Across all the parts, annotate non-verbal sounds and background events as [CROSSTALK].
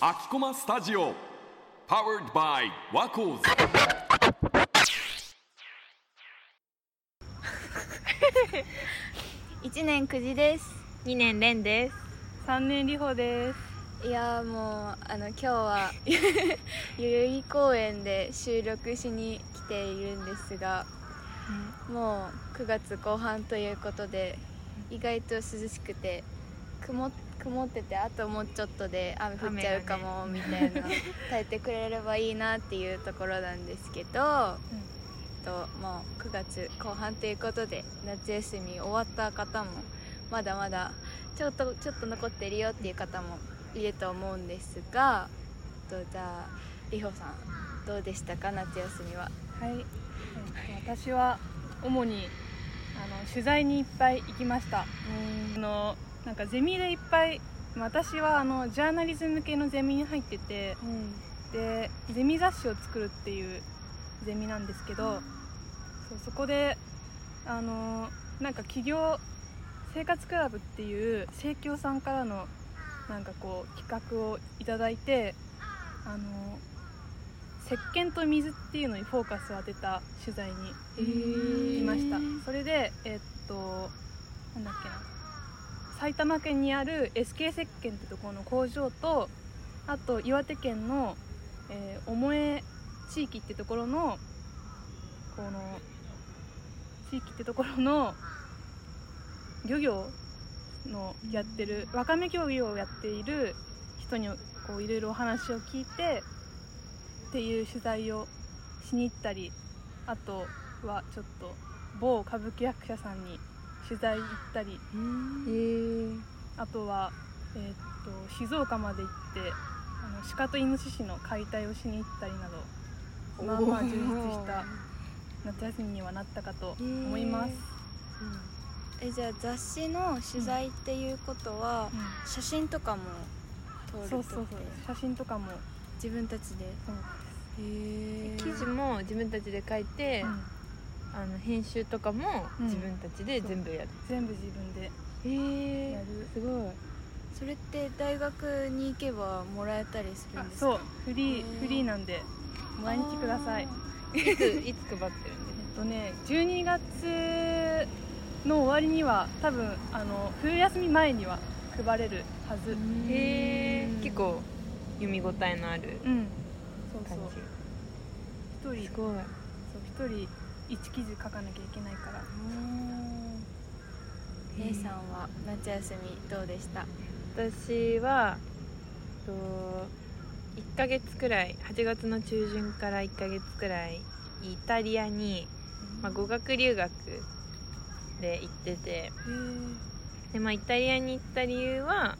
秋駒スタジオ Powered by ワコーズ1年9時です。2年連です。3年里穂です。いやーもうあの今日は [LAUGHS] 代々木公園で収録しに来ているんですが、もう9月後半ということで意外と涼しくて曇曇っててあともうちょっとで雨降っちゃうかもみたいな、[LAUGHS] 耐えてくれればいいなっていうところなんですけど、えっともう9月後半ということで夏休み終わった方もまだまだちょっとちょっと残ってるよっていう方もいると思うんですがえっとじゃありほさんどうでしたか夏休みは？はい、えっと私は主にあの取材にいっぱい行きました。あのなんかゼミでいっぱい私はあのジャーナリズム系のゼミに入っててでゼミ雑誌を作るっていうゼミなんですけどそうそこであのなんか企業生活クラブっていう生協さんからのなんかこう企画をいただいてあの石鹸と水っていうのにフォーカスを当てた取材に行きました。それでえっとなんだっけな埼玉県にある SK 石鹸ってところの工場とあと岩手県の、えー、重江地域ってところのこの地域ってところの漁業のやってるわかめ漁業をやっている人にこういろいろお話を聞いてっていう取材をしに行ったりあとはちょっと某歌舞伎役者さんに取材行ったり。あとは、えーっと静岡まで行ってあの鹿とイノシシの解体をしに行ったりなどまあまあ充実した夏休みにはなったかと思います、えじゃあ雑誌の取材っていうことは、うん。写真とかも撮るそうそうそう。写真とかも。自分たちで？そうへえ記事も自分たちで書いて、うんあの編集とかもうん。自分たちで全部やる、全部自分で。へやる。すごい。それって大学に行けばもらえたりするんですか？そう。フリへー。ーフリーなんで毎日ください。いつ [LAUGHS] いつ配ってるんですえっとね12月の終わりには多分あの冬休み前には配れるはず。うん。へえ結構読み応えのあるそう感そう。一人。じすごい。そう一人一記事書かなきゃいけないから。姉さんは夏休みどうでした？私はと1ヶ月くらい8月の中旬から1ヶ月くらいイタリアに、まあ、語学留学で行ってて。で、まあ、イタリアに行った理由は、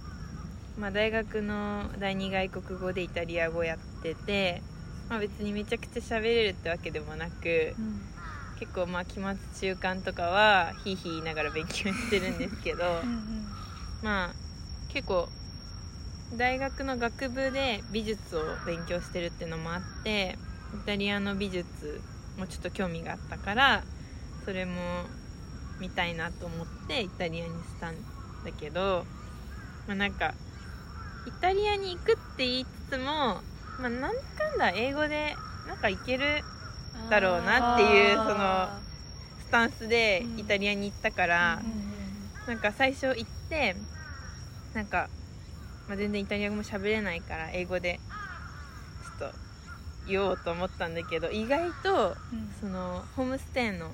まあ、大学の第二外国語でイタリア語やってて、まあ、別にめちゃくちゃ喋れるってわけでもなく。うん結構まあ期末中間とかはヒーヒー言いながら勉強してるんですけどうんまあ結構大学の学部で美術を勉強してるっていうのもあってイタリアの美術もちょっと興味があったからそれも見たいなと思ってイタリアにしたんだけど、まあ、なんかイタリアに行くって言いつつも、まあ、なんだかんだ英語でなんか行けるだろうなっていうそのあスタンスでイタリアに行ったから、うんなんか最初行ってなんか、まあ、全然イタリア語も喋れないから英語でちょっと言おうと思ったんだけど意外とうん。そのホームステイの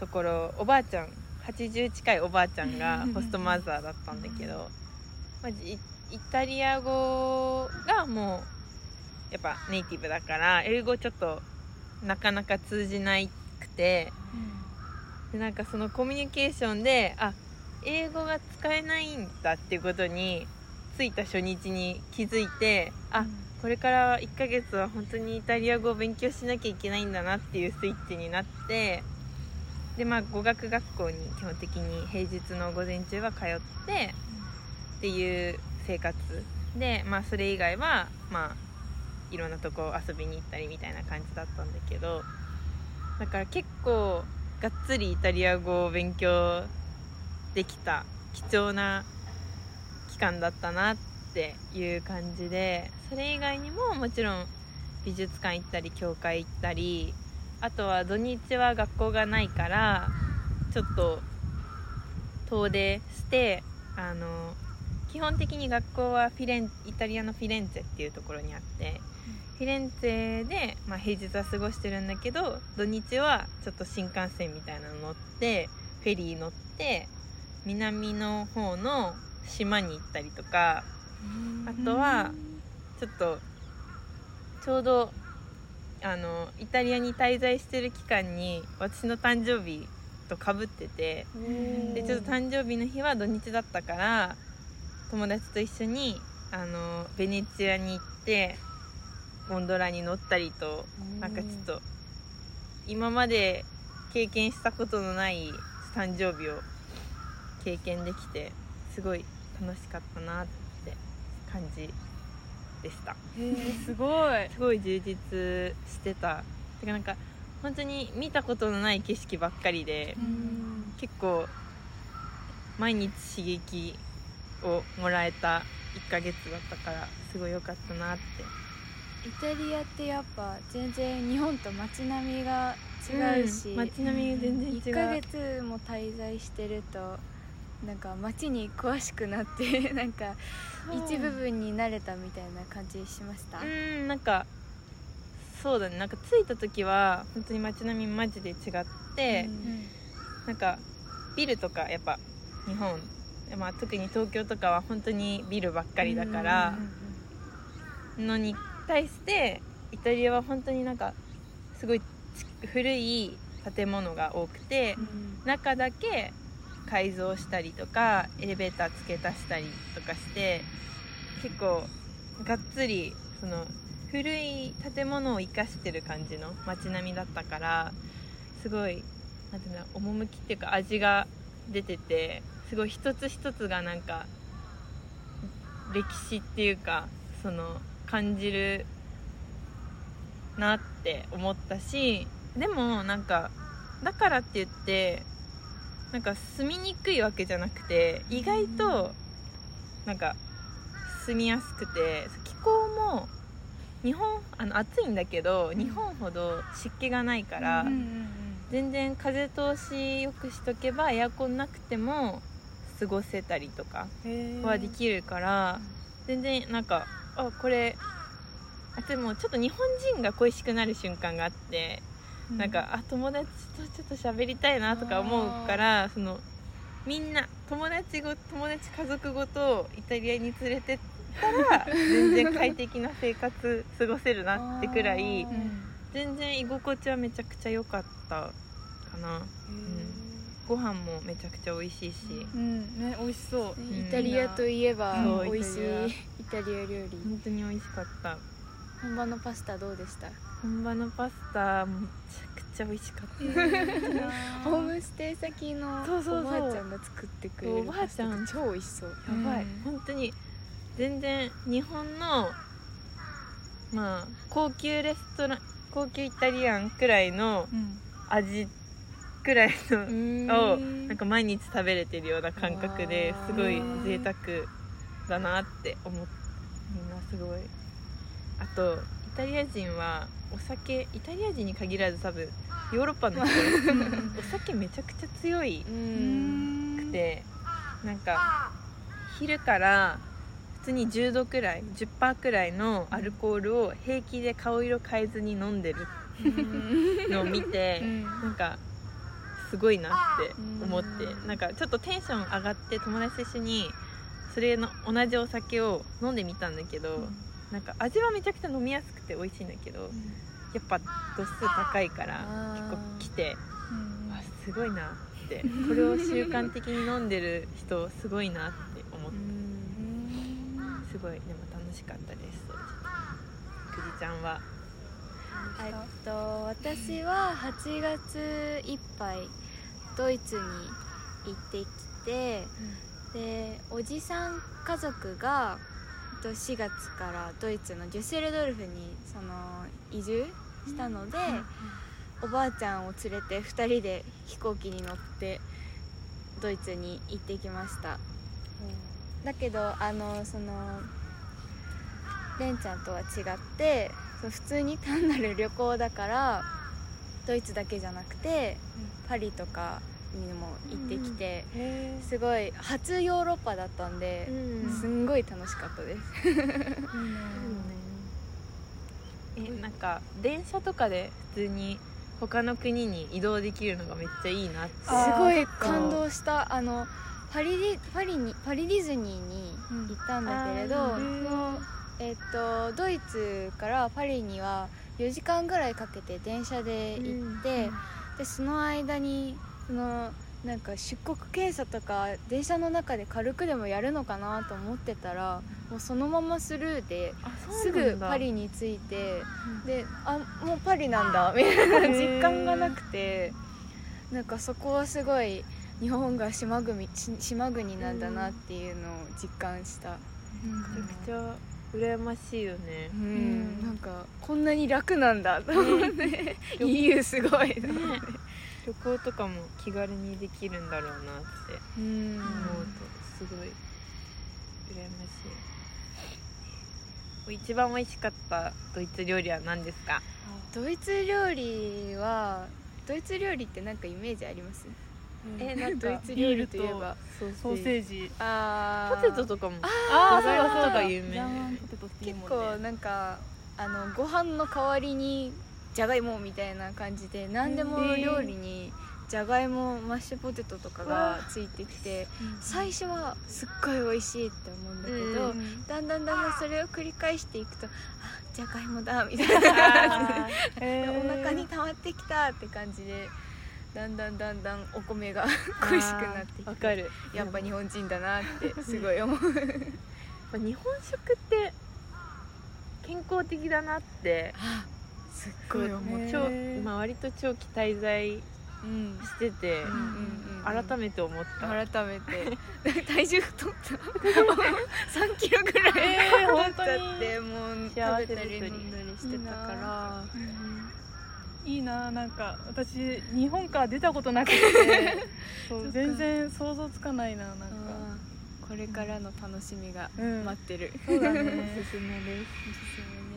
ところおばあちゃん80近いおばあちゃんがホストマザーだったんだけど、まあ、イイタリア語がもうやっぱネイティブだから英語ちょっとなかなか通じなくて。でなんかそのコミュニケーションであ英語が使えないんだっていうことに着いた初日に気づいてあ、これから1ヶ月は本当にイタリア語を勉強しなきゃいけないんだなっていうスイッチになってでまあ語学学校に基本的に平日の午前中は通ってっていう生活でまあそれ以外はまあいろんなとこ遊びに行ったりみたいな感じだったんだけどだから結構がっつりイタリア語を勉強できた貴重な期間だったなっていう感じでそれ以外にももちろん美術館行ったり教会行ったりあとは土日は学校がないからちょっと遠出してあの基本的に学校はフィレンイタリアのフィレンツェっていうところにあって、フィレンツェで、まあ、平日は過ごしてるんだけど土日はちょっと新幹線みたいなの乗ってフェリー乗って南の方の島に行ったりとかあとはちょっとちょうどあのイタリアに滞在してる期間に私の誕生日とかぶっててでちょっと誕生日の日は土日だったから友達と一緒にあのベネチアに行ってゴンドラに乗ったりとなんかちょっと今まで経験したことのない誕生日を経験できてすごい楽しかったなって感じでした。すごい。[LAUGHS] すごい充実してた。てかなんか本当に見たことのない景色ばっかりで結構毎日刺激をもらえた1ヶ月だったからすごい良かったなって。イタリアってやっぱ全然日本と街並みが違うし、ん街並みが全然違う。1ヶ月も滞在してるとなんか街に詳しくなって [LAUGHS] なんか一部分になれたみたいな感じしました、うんなんかそうだね。なんか着いた時は本当に街並みマジで違って、なんかビルとかやっぱ日本、まあ、特に東京とかは本当にビルばっかりだからのに対してイタリアは本当になんかすごいち古い建物が多くて中だけ改造したりとかエレベーター付け足したりとかして結構がっつりその古い建物を生かしてる感じの街並みだったからすごいなんていうんだ趣っていうか味が出ててすごい一つ一つがなんか歴史っていうかその感じるなって思ったしでもなんかだからって言ってなんか住みにくいわけじゃなくて意外となんか住みやすくて気候も日本あの暑いんだけど日本ほど湿気がないから、全然風通しよくしとけばエアコンなくても過ごせたりとかはできるから、全然なんかあこれあでもちょっと日本人が恋しくなる瞬間があって、なんかあ友達とちょっと喋りたいなとか思うからそのみんな友達ご友達家族ごとイタリアに連れてったら [LAUGHS] 全然快適な生活過ごせるなってくらい全然居心地はめちゃくちゃ良かったかな、ご飯もめちゃくちゃ美味しいし、うん。ね美味しそう。イタリアといえば美味しいイタリア。料理。本当に美味しかった。本場のパスタどうでした？本場のパスタめちゃくちゃ美味しかった。[LAUGHS] ホームステイ先のそうそうそう。おばあちゃんが作ってくれるおばあちゃん。パスタが超美味しそう。やばい、うん。本当に全然日本のまあ高級レストラン高級イタリアンくらいの味くらいのをなんか毎日食べれてるような感覚ですごい贅沢だなって思ってみんなすごい。あとイタリア人はお酒イタリア人に限らず多分ヨーロッパの人お酒めちゃくちゃ強いくてなんか昼から普通に10度くらい10%くらいのアルコールを平気で顔色変えずに飲んでるのを見てなんかすごいなって思って。うんなんかちょっとテンション上がって友達と一緒にそれの同じお酒を飲んでみたんだけどなんか味はめちゃくちゃ飲みやすくて美味しいんだけどやっぱ度数高いから結構来てあすごいなって。これを習慣的に飲んでる人すごいなって思って。すごい。でも楽しかったです。くじちゃんは。えっと私は8月いっぱいドイツに行ってきて、でおじさん家族がえっと4月からドイツのデュッセルドルフにその移住したので、おばあちゃんを連れて2人で飛行機に乗ってドイツに行ってきました。だけどあのそのレンちゃんとは違って普通に単なる旅行だからドイツだけじゃなくて、パリとかにも行ってきて、へすごい初ヨーロッパだったんで、うん。すんごい楽しかったです。えなんか電車とかで普通に他の国に移動できるのがめっちゃいいなって。すごい感動した。あのパリディパリにパリディズニーに行ったんだけれど、うん。えっとドイツからパリには4時間ぐらいかけて電車で行って、でその間にそのなんか出国検査とか電車の中で軽くでもやるのかなと思ってたらもうそのままスルーであすぐパリに着いてであもうパリなんだみたいな実感がなくてなんかそこはすごい日本が島国し島国なんだなっていうのを実感した、めちゃくちゃ羨ましいよね。うん。うん。なんかこんなに楽なんだ。と思って、[LAUGHS] EU すごい。と思って、旅行とかも気軽にできるんだろうなってうん思うとすごい羨ましい。一番美味しかったドイツ料理は何ですか？ドイツ料理はドイツ料理ってなんかイメージあります？えなんかドイツ料理といえばソーセージ。あー。ポテトとかも。あじゃがいもとか有名。結構なんかあのご飯の代わりにじゃがいもみたいな感じで何でも料理にじゃがいもマッシュポテトとかがついてきて最初はすっごい美味しいって思うんだけど、うんだんだんだんだんそれを繰り返していくとあじゃがいもだみたいな。[LAUGHS] お腹に溜まってきたって感じでだんだんだんだんお米が [LAUGHS] 恋しくなってきてわかる。やっぱ日本人だなって [LAUGHS] すごい思う。日本食って健康的だなってすっごい思う。長、まあ、割と長期滞在うん。してて、うんうんうん改めて思った、改めて。[LAUGHS] 体重太った？3キロぐらいえー太っちゃってもう食べたり飲んだりしてたからいいななんか私日本から出たことなくて。[LAUGHS] そう全然想像つかないななんか。これからの楽しみがうん。待ってる、そうだね。[LAUGHS] おすすめです。おすすめ